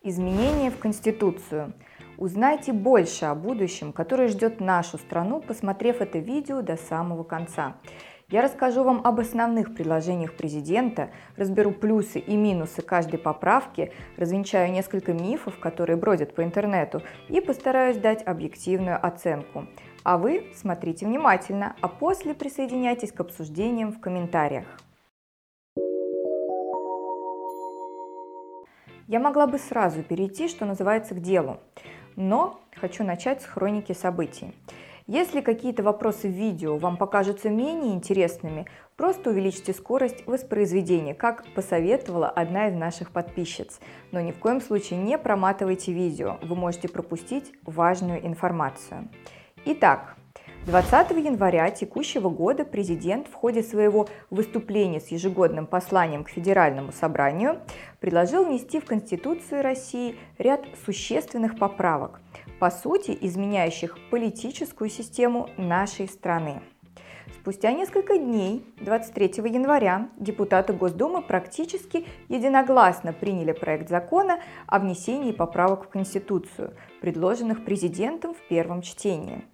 Изменения в Конституцию. Узнайте больше о будущем, которое ждет нашу страну, посмотрев это видео до самого конца. Я расскажу вам об основных предложениях президента, разберу плюсы и минусы каждой поправки, развенчаю несколько мифов, которые бродят по интернету, и постараюсь дать объективную оценку. А вы смотрите внимательно, а после присоединяйтесь к обсуждениям в комментариях. Я могла бы сразу перейти, что называется, к делу, но хочу начать с хроники событий. Если какие-то вопросы в видео вам покажутся менее интересными, просто увеличьте скорость воспроизведения, как посоветовала одна из наших подписчиц. Но ни в коем случае не проматывайте видео, вы можете пропустить важную информацию. Итак, 20 января текущего года президент в ходе своего выступления с ежегодным посланием к Федеральному собранию предложил внести в Конституцию России ряд существенных поправок, по сути изменяющих политическую систему нашей страны. Спустя несколько дней, 23 января, депутаты Госдумы практически единогласно приняли проект закона о внесении поправок в Конституцию, предложенных президентом в первом чтении.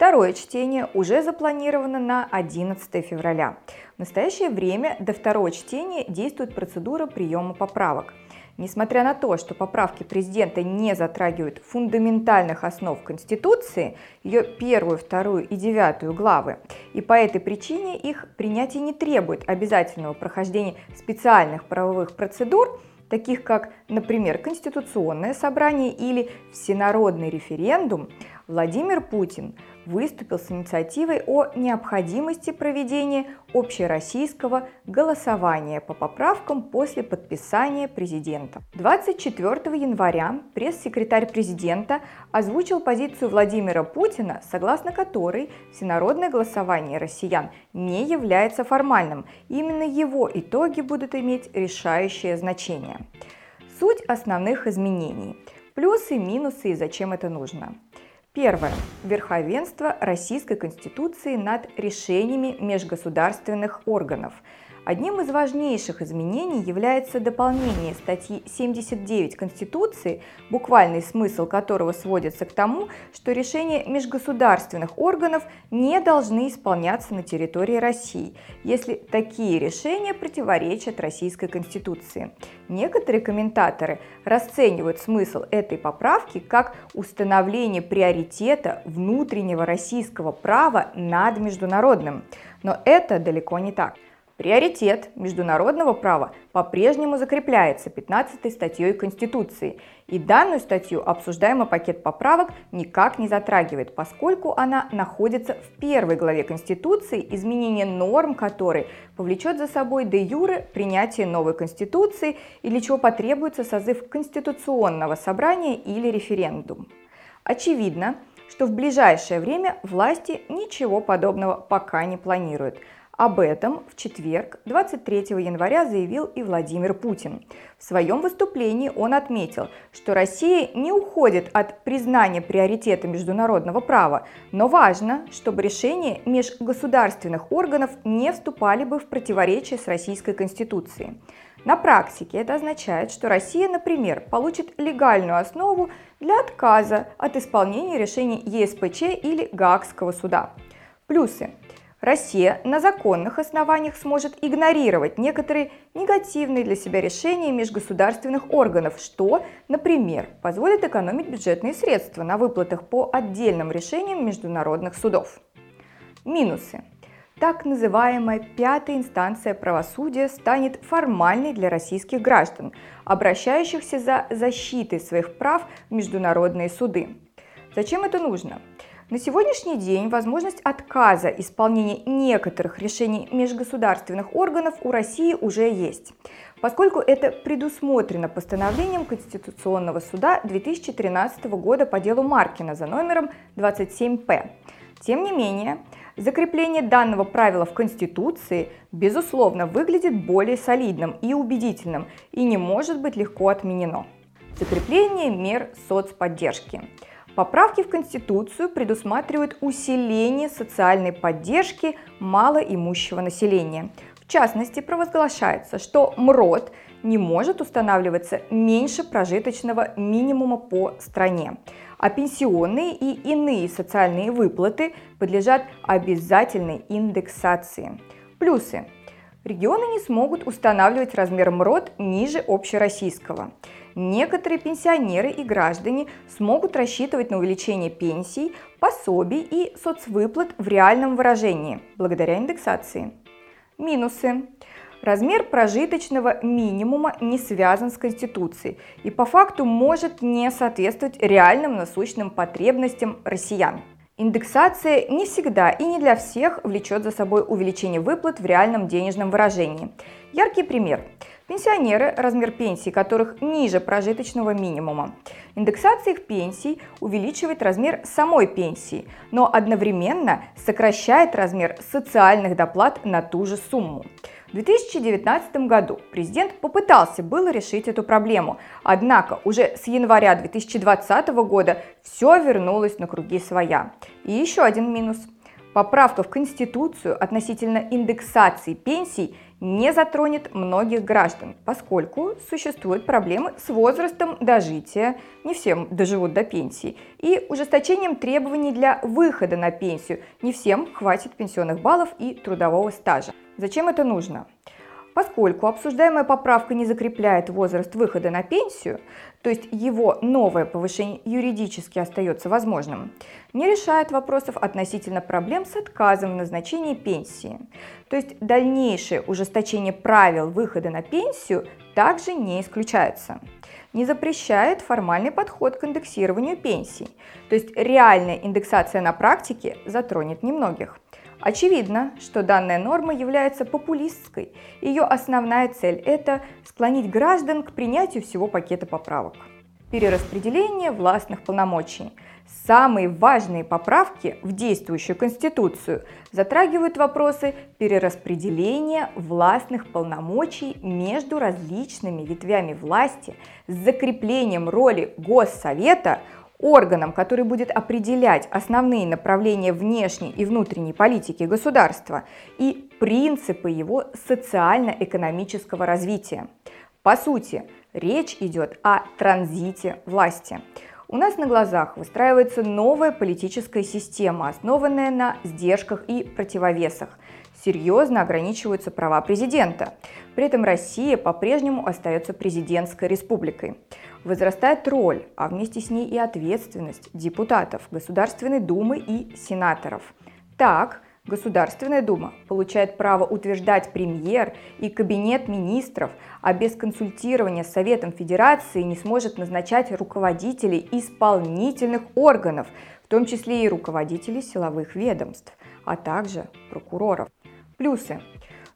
Второе чтение уже запланировано на 11 февраля. В настоящее время до второго чтения действует процедура приема поправок. Несмотря на то, что поправки президента не затрагивают фундаментальных основ Конституции, ее первую, вторую и девятую главы, и по этой причине их принятие не требует обязательного прохождения специальных правовых процедур, таких как, например, Конституционное собрание или Всенародный референдум, Владимир Путин выступил с инициативой о необходимости проведения общероссийского голосования по поправкам после подписания президента. 24 января пресс-секретарь президента озвучил позицию Владимира Путина, согласно которой всенародное голосование россиян не является формальным. Именно его итоги будут иметь решающее значение. Суть основных изменений. Плюсы, минусы и зачем это нужно. Первое. Верховенство Российской Конституции над решениями межгосударственных органов – Одним из важнейших изменений является дополнение статьи 79 Конституции, буквальный смысл которого сводится к тому, что решения межгосударственных органов не должны исполняться на территории России, если такие решения противоречат Российской Конституции. Некоторые комментаторы расценивают смысл этой поправки как установление приоритета внутреннего российского права над международным. Но это далеко не так. Приоритет международного права по-прежнему закрепляется 15 статьей Конституции, и данную статью обсуждаемый пакет поправок никак не затрагивает, поскольку она находится в первой главе Конституции, изменение норм которой повлечет за собой де юре принятие новой Конституции и для чего потребуется созыв Конституционного собрания или референдум. Очевидно, что в ближайшее время власти ничего подобного пока не планируют – об этом в четверг, 23 января, заявил и Владимир Путин. В своем выступлении он отметил, что Россия не уходит от признания приоритета международного права, но важно, чтобы решения межгосударственных органов не вступали бы в противоречие с Российской Конституцией. На практике это означает, что Россия, например, получит легальную основу для отказа от исполнения решений ЕСПЧ или Гаагского суда. Плюсы. Россия на законных основаниях сможет игнорировать некоторые негативные для себя решения межгосударственных органов, что, например, позволит экономить бюджетные средства на выплатах по отдельным решениям международных судов. Минусы. Так называемая пятая инстанция правосудия станет формальной для российских граждан, обращающихся за защитой своих прав в международные суды. Зачем это нужно? На сегодняшний день возможность отказа исполнения некоторых решений межгосударственных органов у России уже есть, поскольку это предусмотрено постановлением Конституционного суда 2013 года по делу Маркина за номером 27П. Тем не менее, закрепление данного правила в Конституции, безусловно, выглядит более солидным и убедительным и не может быть легко отменено. Закрепление мер соцподдержки – Поправки в Конституцию предусматривают усиление социальной поддержки малоимущего населения. В частности, провозглашается, что МРОД не может устанавливаться меньше прожиточного минимума по стране, а пенсионные и иные социальные выплаты подлежат обязательной индексации. Плюсы. Регионы не смогут устанавливать размер МРОД ниже общероссийского. Некоторые пенсионеры и граждане смогут рассчитывать на увеличение пенсий, пособий и соцвыплат в реальном выражении благодаря индексации. Минусы. Размер прожиточного минимума не связан с Конституцией и по факту может не соответствовать реальным насущным потребностям россиян. Индексация не всегда и не для всех влечет за собой увеличение выплат в реальном денежном выражении. Яркий пример. Пенсионеры, размер пенсии которых ниже прожиточного минимума. Индексация их пенсий увеличивает размер самой пенсии, но одновременно сокращает размер социальных доплат на ту же сумму. В 2019 году президент попытался было решить эту проблему, однако уже с января 2020 года все вернулось на круги своя. И еще один минус. Поправка в Конституцию относительно индексации пенсий не затронет многих граждан, поскольку существуют проблемы с возрастом дожития, не всем доживут до пенсии, и ужесточением требований для выхода на пенсию, не всем хватит пенсионных баллов и трудового стажа. Зачем это нужно? Поскольку обсуждаемая поправка не закрепляет возраст выхода на пенсию, то есть его новое повышение юридически остается возможным, не решает вопросов относительно проблем с отказом в назначении пенсии. То есть дальнейшее ужесточение правил выхода на пенсию также не исключается. Не запрещает формальный подход к индексированию пенсий, то есть реальная индексация на практике затронет немногих. Очевидно, что данная норма является популистской. Ее основная цель – это склонить граждан к принятию всего пакета поправок. Перераспределение властных полномочий. Самые важные поправки в действующую Конституцию затрагивают вопросы перераспределения властных полномочий между различными ветвями власти с закреплением роли Госсовета – органом, который будет определять основные направления внешней и внутренней политики государства и принципы его социально-экономического развития. По сути, речь идет о транзите власти. У нас на глазах выстраивается новая политическая система, основанная на сдержках и противовесах. Серьезно ограничиваются права президента. При этом Россия по-прежнему остается президентской республикой. Возрастает роль, а вместе с ней и ответственность депутатов Государственной Думы и сенаторов. Так, Государственная Дума получает право утверждать премьер и кабинет министров, а без консультирования с Советом Федерации не сможет назначать руководителей исполнительных органов, в том числе и руководителей силовых ведомств, а также прокуроров. Плюсы.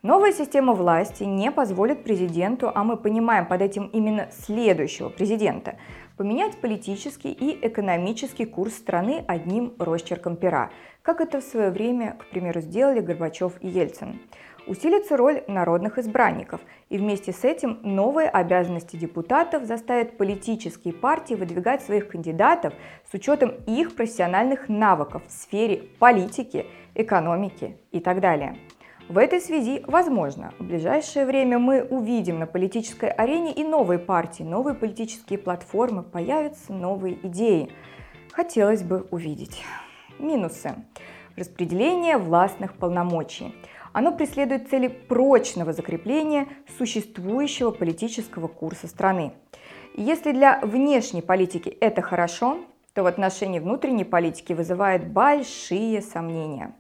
Новая система власти не позволит президенту, а мы понимаем под этим именно следующего президента, поменять политический и экономический курс страны одним росчерком пера, как это в свое время, к примеру, сделали Горбачев и Ельцин. Усилится роль народных избранников, и вместе с этим новые обязанности депутатов заставят политические партии выдвигать своих кандидатов с учетом их профессиональных навыков в сфере политики, экономики и так далее. В этой связи, возможно, в ближайшее время мы увидим на политической арене и новые партии, новые политические платформы, появятся новые идеи. Хотелось бы увидеть. Минусы. Распределение властных полномочий. Оно преследует цели прочного закрепления существующего политического курса страны. Если для внешней политики это хорошо, то в отношении внутренней политики вызывает большие сомнения.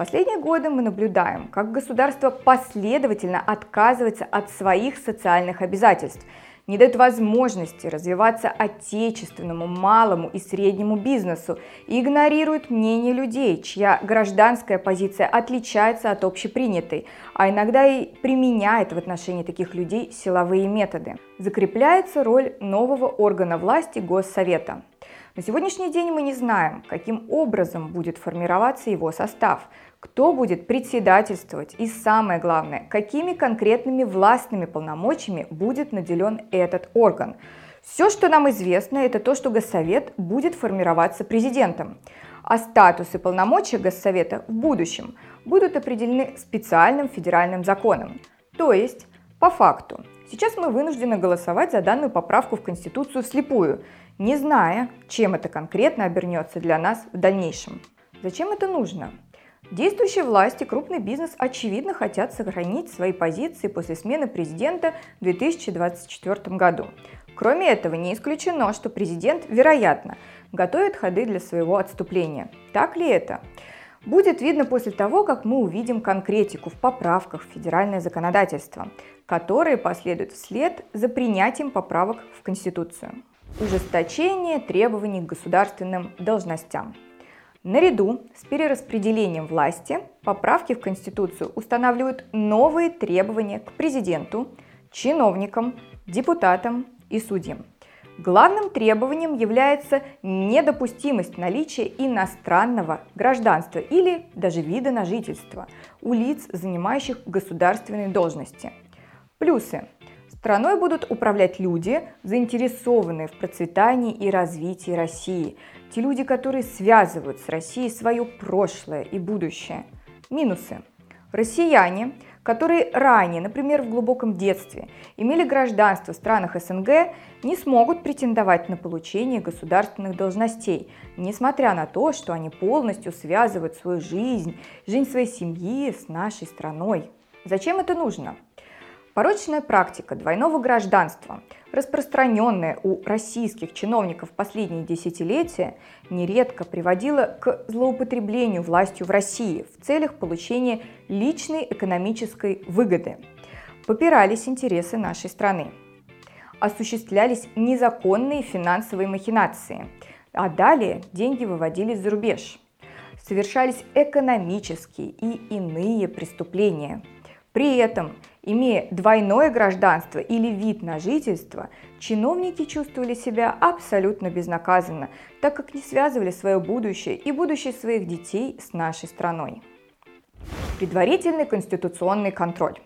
Последние годы мы наблюдаем, как государство последовательно отказывается от своих социальных обязательств, не дает возможности развиваться отечественному, малому и среднему бизнесу и игнорирует мнение людей, чья гражданская позиция отличается от общепринятой, а иногда и применяет в отношении таких людей силовые методы. Закрепляется роль нового органа власти Госсовета. На сегодняшний день мы не знаем, каким образом будет формироваться его состав, кто будет председательствовать и самое главное, какими конкретными властными полномочиями будет наделен этот орган. Все, что нам известно, это то, что Госсовет будет формироваться президентом, а статус и полномочия Госсовета в будущем будут определены специальным федеральным законом. То есть По факту, сейчас мы вынуждены голосовать за данную поправку в Конституцию вслепую, не зная, чем это конкретно обернется для нас в дальнейшем. Зачем это нужно? Действующие власти, крупный бизнес очевидно хотят сохранить свои позиции после смены президента в 2024 году. Кроме этого, не исключено, что президент, вероятно, готовит ходы для своего отступления. Так ли это? Будет видно после того, как мы увидим конкретику в поправках в федеральное законодательство, которые последуют вслед за принятием поправок в Конституцию. Ужесточение требований к государственным должностям. Наряду с перераспределением власти поправки в Конституцию устанавливают новые требования к президенту, чиновникам, депутатам и судьям. Главным требованием является недопустимость наличия иностранного гражданства или даже вида на жительство у лиц, занимающих государственные должности. Плюсы. Страной будут управлять люди, заинтересованные в процветании и развитии России. Те люди, которые связывают с Россией свое прошлое и будущее. Минусы. Россияне – которые ранее, например, в глубоком детстве, имели гражданство в странах СНГ, не смогут претендовать на получение государственных должностей, несмотря на то, что они полностью связывают свою жизнь, жизнь своей семьи с нашей страной. Зачем это нужно? Порочная практика двойного гражданства, распространенная у российских чиновников последние десятилетия, нередко приводила к злоупотреблению властью в России в целях получения личной экономической выгоды. Попирались интересы нашей страны. Осуществлялись незаконные финансовые махинации, а далее деньги выводились за рубеж. Совершались экономические и иные преступления. При этом Имея двойное гражданство или вид на жительство, чиновники чувствовали себя абсолютно безнаказанно, так как не связывали свое будущее и будущее своих детей с нашей страной. Предварительный конституционный контроль.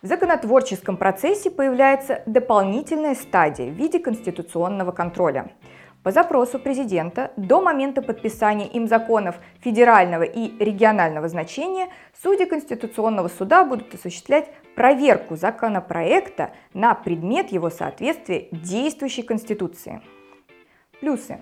В законотворческом процессе появляется дополнительная стадия в виде конституционного контроля – по запросу президента до момента подписания им законов федерального и регионального значения судьи Конституционного суда будут осуществлять проверку законопроекта на предмет его соответствия действующей Конституции. Плюсы.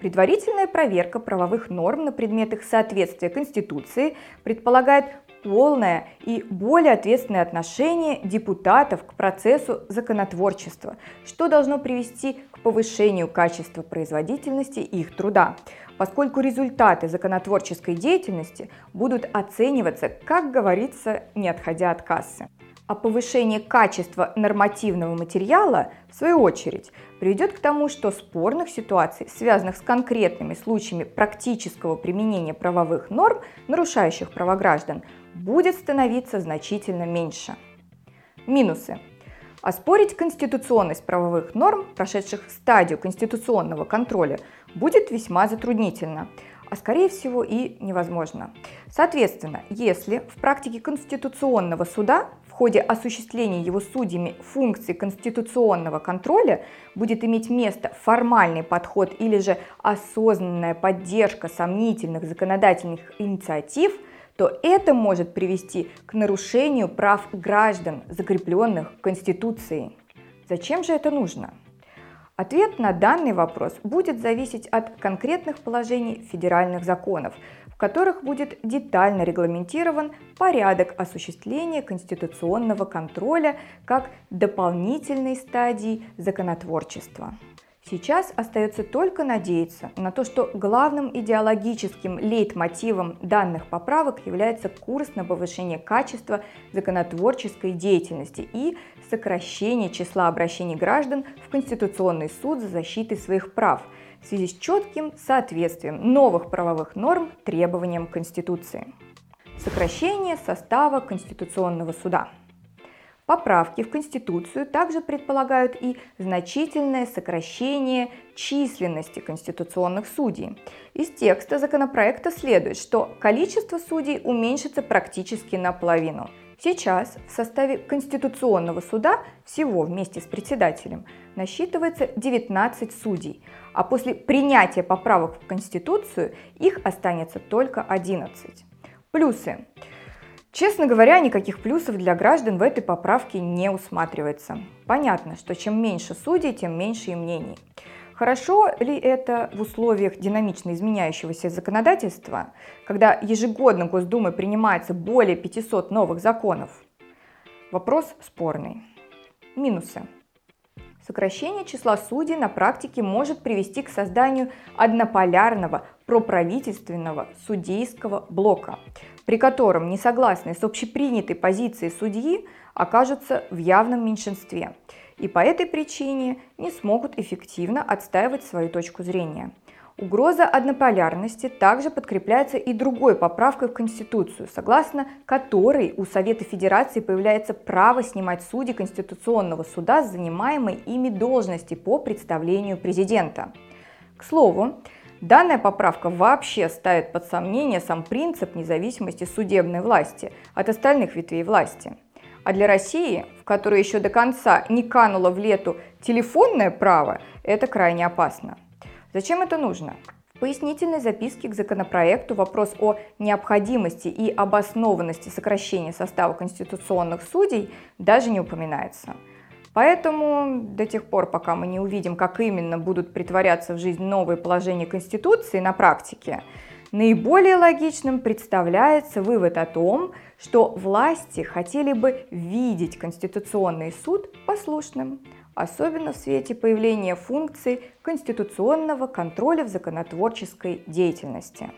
Предварительная проверка правовых норм на предмет их соответствия Конституции предполагает полное и более ответственное отношение депутатов к процессу законотворчества, что должно привести к повышению качества производительности их труда, поскольку результаты законотворческой деятельности будут оцениваться, как говорится, не отходя от кассы. А повышение качества нормативного материала, в свою очередь, приведет к тому, что спорных ситуаций, связанных с конкретными случаями практического применения правовых норм, нарушающих права граждан, будет становиться значительно меньше. Минусы. Оспорить конституционность правовых норм, прошедших стадию конституционного контроля, будет весьма затруднительно, а скорее всего и невозможно. Соответственно, если в практике Конституционного суда ходе осуществления его судьями функции конституционного контроля будет иметь место формальный подход или же осознанная поддержка сомнительных законодательных инициатив – то это может привести к нарушению прав граждан, закрепленных Конституцией. Зачем же это нужно? Ответ на данный вопрос будет зависеть от конкретных положений федеральных законов, в которых будет детально регламентирован порядок осуществления конституционного контроля как дополнительной стадии законотворчества. Сейчас остается только надеяться на то, что главным идеологическим лейтмотивом данных поправок является курс на повышение качества законотворческой деятельности и сокращение числа обращений граждан в Конституционный суд за защитой своих прав в связи с четким соответствием новых правовых норм требованиям Конституции. Сокращение состава Конституционного суда. Поправки в Конституцию также предполагают и значительное сокращение численности конституционных судей. Из текста законопроекта следует, что количество судей уменьшится практически наполовину. Сейчас в составе Конституционного суда всего вместе с председателем насчитывается 19 судей, а после принятия поправок в Конституцию их останется только 11. Плюсы. Честно говоря, никаких плюсов для граждан в этой поправке не усматривается. Понятно, что чем меньше судей, тем меньше и мнений. Хорошо ли это в условиях динамично изменяющегося законодательства, когда ежегодно Госдумой принимается более 500 новых законов? Вопрос спорный. Минусы. Сокращение числа судей на практике может привести к созданию однополярного проправительственного судейского блока, при котором несогласные с общепринятой позицией судьи окажутся в явном меньшинстве и по этой причине не смогут эффективно отстаивать свою точку зрения – Угроза однополярности также подкрепляется и другой поправкой в Конституцию, согласно которой у Совета Федерации появляется право снимать судей Конституционного суда с занимаемой ими должности по представлению президента. К слову, Данная поправка вообще ставит под сомнение сам принцип независимости судебной власти от остальных ветвей власти. А для России, в которой еще до конца не кануло в лету телефонное право, это крайне опасно. Зачем это нужно? В пояснительной записке к законопроекту вопрос о необходимости и обоснованности сокращения состава конституционных судей даже не упоминается. Поэтому до тех пор, пока мы не увидим, как именно будут притворяться в жизнь новые положения Конституции на практике, наиболее логичным представляется вывод о том, что власти хотели бы видеть Конституционный суд послушным, особенно в свете появления функций конституционного контроля в законотворческой деятельности.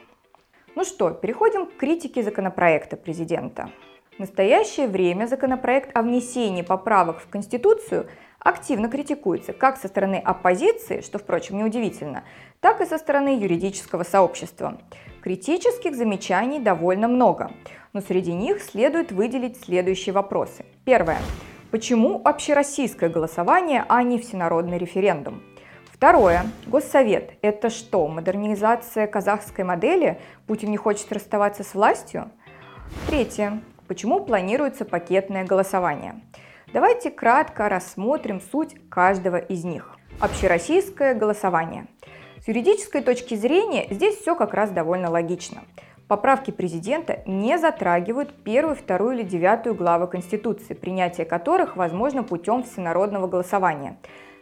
Ну что, переходим к критике законопроекта президента. В настоящее время законопроект о внесении поправок в Конституцию активно критикуется как со стороны оппозиции, что, впрочем, неудивительно, так и со стороны юридического сообщества. Критических замечаний довольно много, но среди них следует выделить следующие вопросы. Первое. Почему общероссийское голосование, а не всенародный референдум? Второе. Госсовет. Это что, модернизация казахской модели? Путин не хочет расставаться с властью? Третье. Почему планируется пакетное голосование? Давайте кратко рассмотрим суть каждого из них. Общероссийское голосование. С юридической точки зрения здесь все как раз довольно логично. Поправки президента не затрагивают первую, вторую или девятую главы Конституции, принятие которых возможно путем всенародного голосования.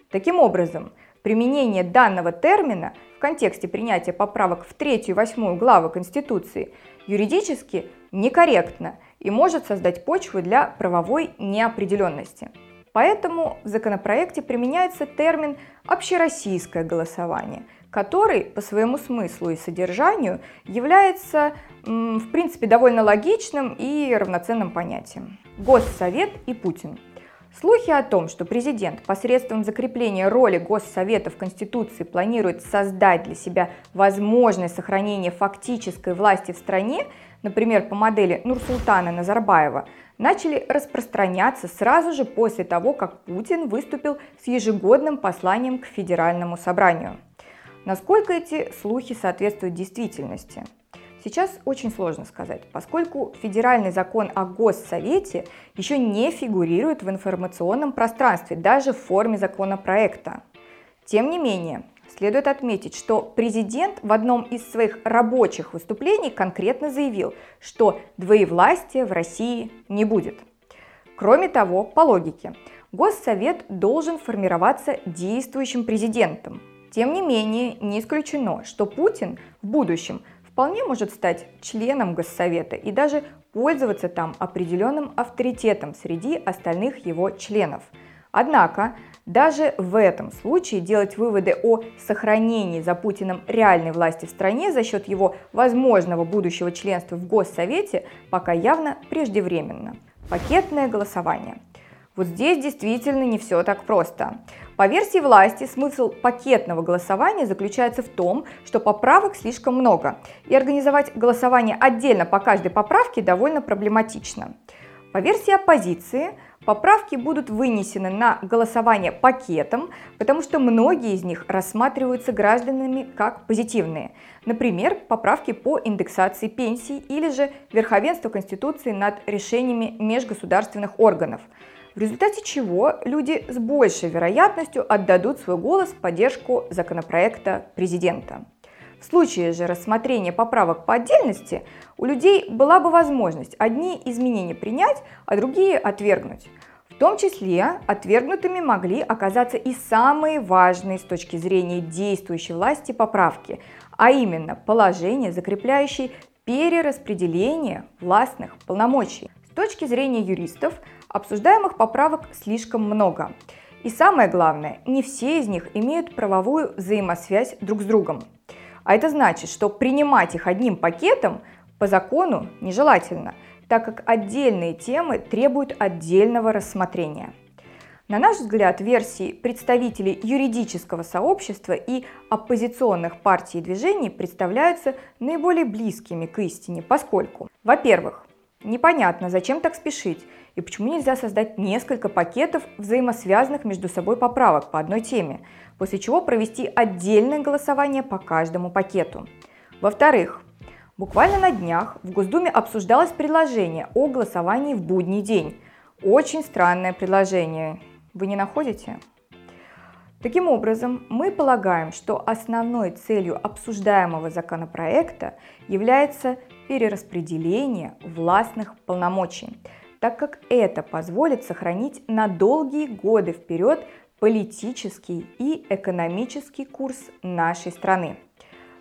Таким образом, применение данного термина в контексте принятия поправок в третью и восьмую главы Конституции юридически некорректно и может создать почву для правовой неопределенности. Поэтому в законопроекте применяется термин «общероссийское голосование», который по своему смыслу и содержанию является, в принципе, довольно логичным и равноценным понятием. Госсовет и Путин. Слухи о том, что президент посредством закрепления роли Госсовета в Конституции планирует создать для себя возможность сохранения фактической власти в стране, например, по модели Нурсултана Назарбаева, начали распространяться сразу же после того, как Путин выступил с ежегодным посланием к Федеральному собранию. Насколько эти слухи соответствуют действительности? Сейчас очень сложно сказать, поскольку федеральный закон о Госсовете еще не фигурирует в информационном пространстве, даже в форме законопроекта. Тем не менее, следует отметить, что президент в одном из своих рабочих выступлений конкретно заявил, что двоевластия в России не будет. Кроме того, по логике, Госсовет должен формироваться действующим президентом, тем не менее, не исключено, что Путин в будущем вполне может стать членом Госсовета и даже пользоваться там определенным авторитетом среди остальных его членов. Однако, даже в этом случае делать выводы о сохранении за Путиным реальной власти в стране за счет его возможного будущего членства в Госсовете пока явно преждевременно. Пакетное голосование. Вот здесь действительно не все так просто. По версии власти, смысл пакетного голосования заключается в том, что поправок слишком много, и организовать голосование отдельно по каждой поправке довольно проблематично. По версии оппозиции, поправки будут вынесены на голосование пакетом, потому что многие из них рассматриваются гражданами как позитивные. Например, поправки по индексации пенсий или же верховенство Конституции над решениями межгосударственных органов – в результате чего люди с большей вероятностью отдадут свой голос в поддержку законопроекта президента. В случае же рассмотрения поправок по отдельности у людей была бы возможность одни изменения принять, а другие отвергнуть. В том числе отвергнутыми могли оказаться и самые важные с точки зрения действующей власти поправки, а именно положение, закрепляющее перераспределение властных полномочий. Точки зрения юристов обсуждаемых поправок слишком много. И самое главное, не все из них имеют правовую взаимосвязь друг с другом. А это значит, что принимать их одним пакетом по закону нежелательно, так как отдельные темы требуют отдельного рассмотрения. На наш взгляд, версии представителей юридического сообщества и оппозиционных партий и движений представляются наиболее близкими к истине, поскольку, во-первых, непонятно, зачем так спешить и почему нельзя создать несколько пакетов взаимосвязанных между собой поправок по одной теме, после чего провести отдельное голосование по каждому пакету. Во-вторых, буквально на днях в Госдуме обсуждалось предложение о голосовании в будний день. Очень странное предложение. Вы не находите? Таким образом, мы полагаем, что основной целью обсуждаемого законопроекта является перераспределение властных полномочий, так как это позволит сохранить на долгие годы вперед политический и экономический курс нашей страны.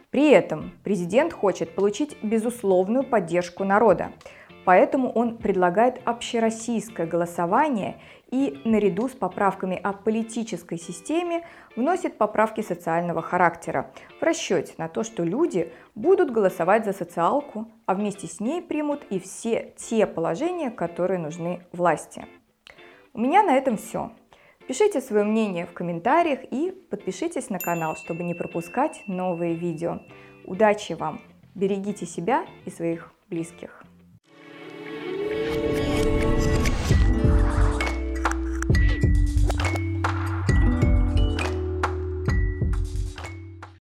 При этом президент хочет получить безусловную поддержку народа, поэтому он предлагает общероссийское голосование и наряду с поправками о политической системе вносит поправки социального характера в расчете на то, что люди будут голосовать за социалку, а вместе с ней примут и все те положения, которые нужны власти. У меня на этом все. Пишите свое мнение в комментариях и подпишитесь на канал, чтобы не пропускать новые видео. Удачи вам! Берегите себя и своих близких.